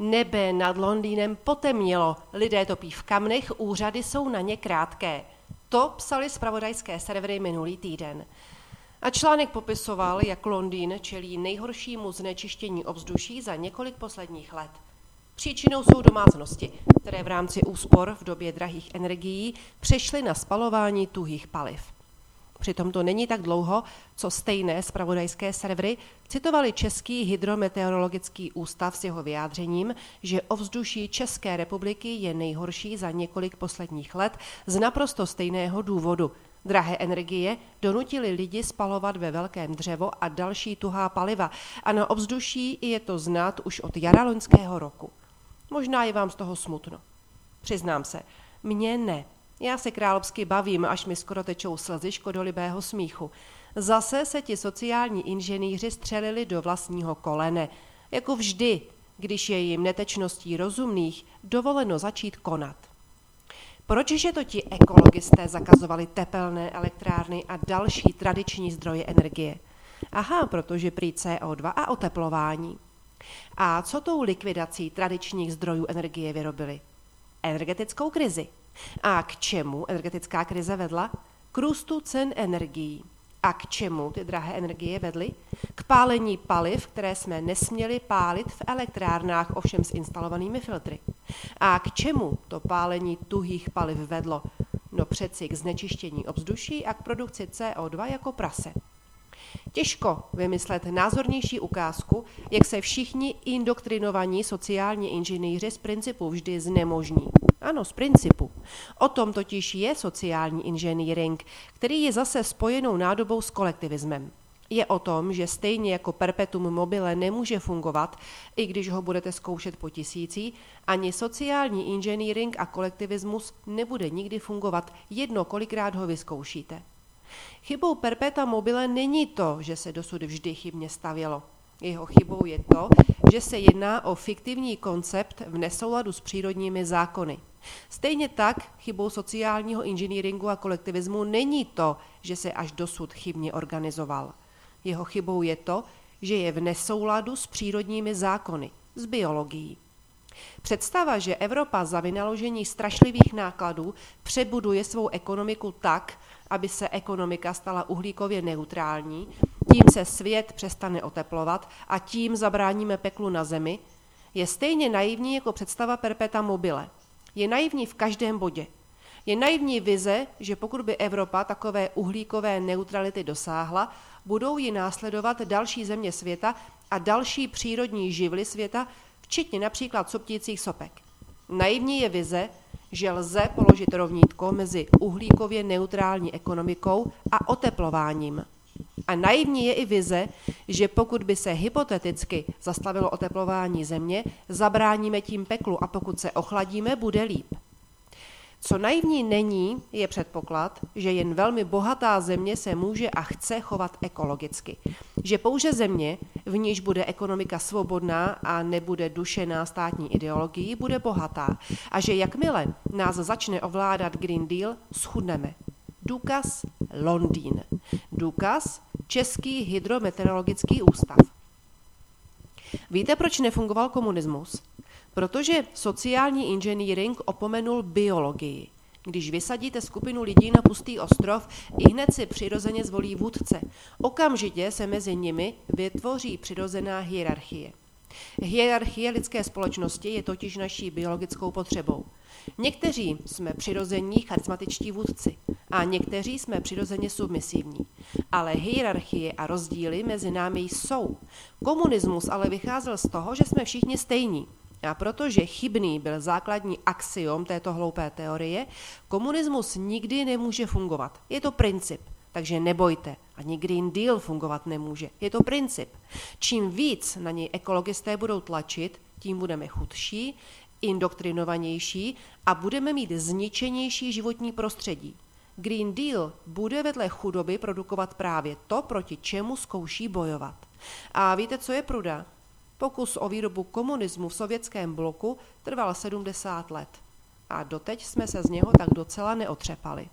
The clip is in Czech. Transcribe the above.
Nebe nad Londýnem potemnělo, lidé topí v kamnech, úřady jsou na ně krátké. To psali zpravodajské servery minulý týden. A článek popisoval, jak Londýn čelí nejhoršímu znečištění ovzduší za několik posledních let. Příčinou jsou domácnosti, které v rámci úspor v době drahých energií přešly na spalování tuhých paliv. Přitom to není tak dlouho, co stejné spravodajské servery citovali Český hydrometeorologický ústav s jeho vyjádřením, že ovzduší České republiky je nejhorší za několik posledních let z naprosto stejného důvodu. Drahé energie donutili lidi spalovat ve velkém dřevo a další tuhá paliva a na ovzduší je to znát už od jara loňského roku. Možná je vám z toho smutno. Přiznám se, mně ne. Já se královsky bavím, až mi skoro tečou slzy škodolibého smíchu. Zase se ti sociální inženýři střelili do vlastního kolene. Jako vždy, když je jim netečností rozumných dovoleno začít konat. Pročže to ti ekologisté zakazovali tepelné elektrárny a další tradiční zdroje energie? Aha, protože prý CO2 a oteplování. A co tou likvidací tradičních zdrojů energie vyrobili? Energetickou krizi. A k čemu energetická krize vedla? K růstu cen energií. A k čemu ty drahé energie vedly? K pálení paliv, které jsme nesměli pálit v elektrárnách, ovšem s instalovanými filtry. A k čemu to pálení tuhých paliv vedlo? No přeci k znečištění obzduší a k produkci CO2 jako prase. Těžko vymyslet názornější ukázku, jak se všichni indoktrinovaní sociální inženýři z principu vždy znemožní. Ano, z principu. O tom totiž je sociální inženýring, který je zase spojenou nádobou s kolektivismem. Je o tom, že stejně jako perpetuum mobile nemůže fungovat, i když ho budete zkoušet po tisící, ani sociální inženýring a kolektivismus nebude nikdy fungovat, jedno kolikrát ho vyzkoušíte. Chybou perpeta mobile není to, že se dosud vždy chybně stavělo. Jeho chybou je to, že se jedná o fiktivní koncept v nesouladu s přírodními zákony. Stejně tak chybou sociálního inženýringu a kolektivismu není to, že se až dosud chybně organizoval. Jeho chybou je to, že je v nesouladu s přírodními zákony, s biologií. Představa, že Evropa za vynaložení strašlivých nákladů přebuduje svou ekonomiku tak, aby se ekonomika stala uhlíkově neutrální, tím se svět přestane oteplovat a tím zabráníme peklu na zemi, je stejně naivní jako představa perpeta mobile. Je naivní v každém bodě. Je naivní vize, že pokud by Evropa takové uhlíkové neutrality dosáhla, budou ji následovat další země světa a další přírodní živly světa, včetně například soptících sopek. Naivní je vize, že lze položit rovnítko mezi uhlíkově neutrální ekonomikou a oteplováním. A naivní je i vize, že pokud by se hypoteticky zastavilo oteplování země, zabráníme tím peklu a pokud se ochladíme, bude líp. Co naivní není, je předpoklad, že jen velmi bohatá země se může a chce chovat ekologicky. Že pouze země, v níž bude ekonomika svobodná a nebude dušená státní ideologií, bude bohatá. A že jakmile nás začne ovládat Green Deal, schudneme. Důkaz Londýn. Důkaz Český hydrometeorologický ústav. Víte, proč nefungoval komunismus? Protože sociální inženýring opomenul biologii. Když vysadíte skupinu lidí na pustý ostrov, i hned si přirozeně zvolí vůdce. Okamžitě se mezi nimi vytvoří přirozená hierarchie. Hierarchie lidské společnosti je totiž naší biologickou potřebou. Někteří jsme přirození charismatičtí vůdci a někteří jsme přirozeně submisivní. Ale hierarchie a rozdíly mezi námi jsou. Komunismus ale vycházel z toho, že jsme všichni stejní. A protože chybný byl základní axiom této hloupé teorie, komunismus nikdy nemůže fungovat. Je to princip, takže nebojte. Ani Green Deal fungovat nemůže. Je to princip. Čím víc na něj ekologisté budou tlačit, tím budeme chudší, indoktrinovanější a budeme mít zničenější životní prostředí. Green Deal bude vedle chudoby produkovat právě to, proti čemu zkouší bojovat. A víte, co je pruda? Pokus o výrobu komunismu v sovětském bloku trval 70 let. A doteď jsme se z něho tak docela neotřepali.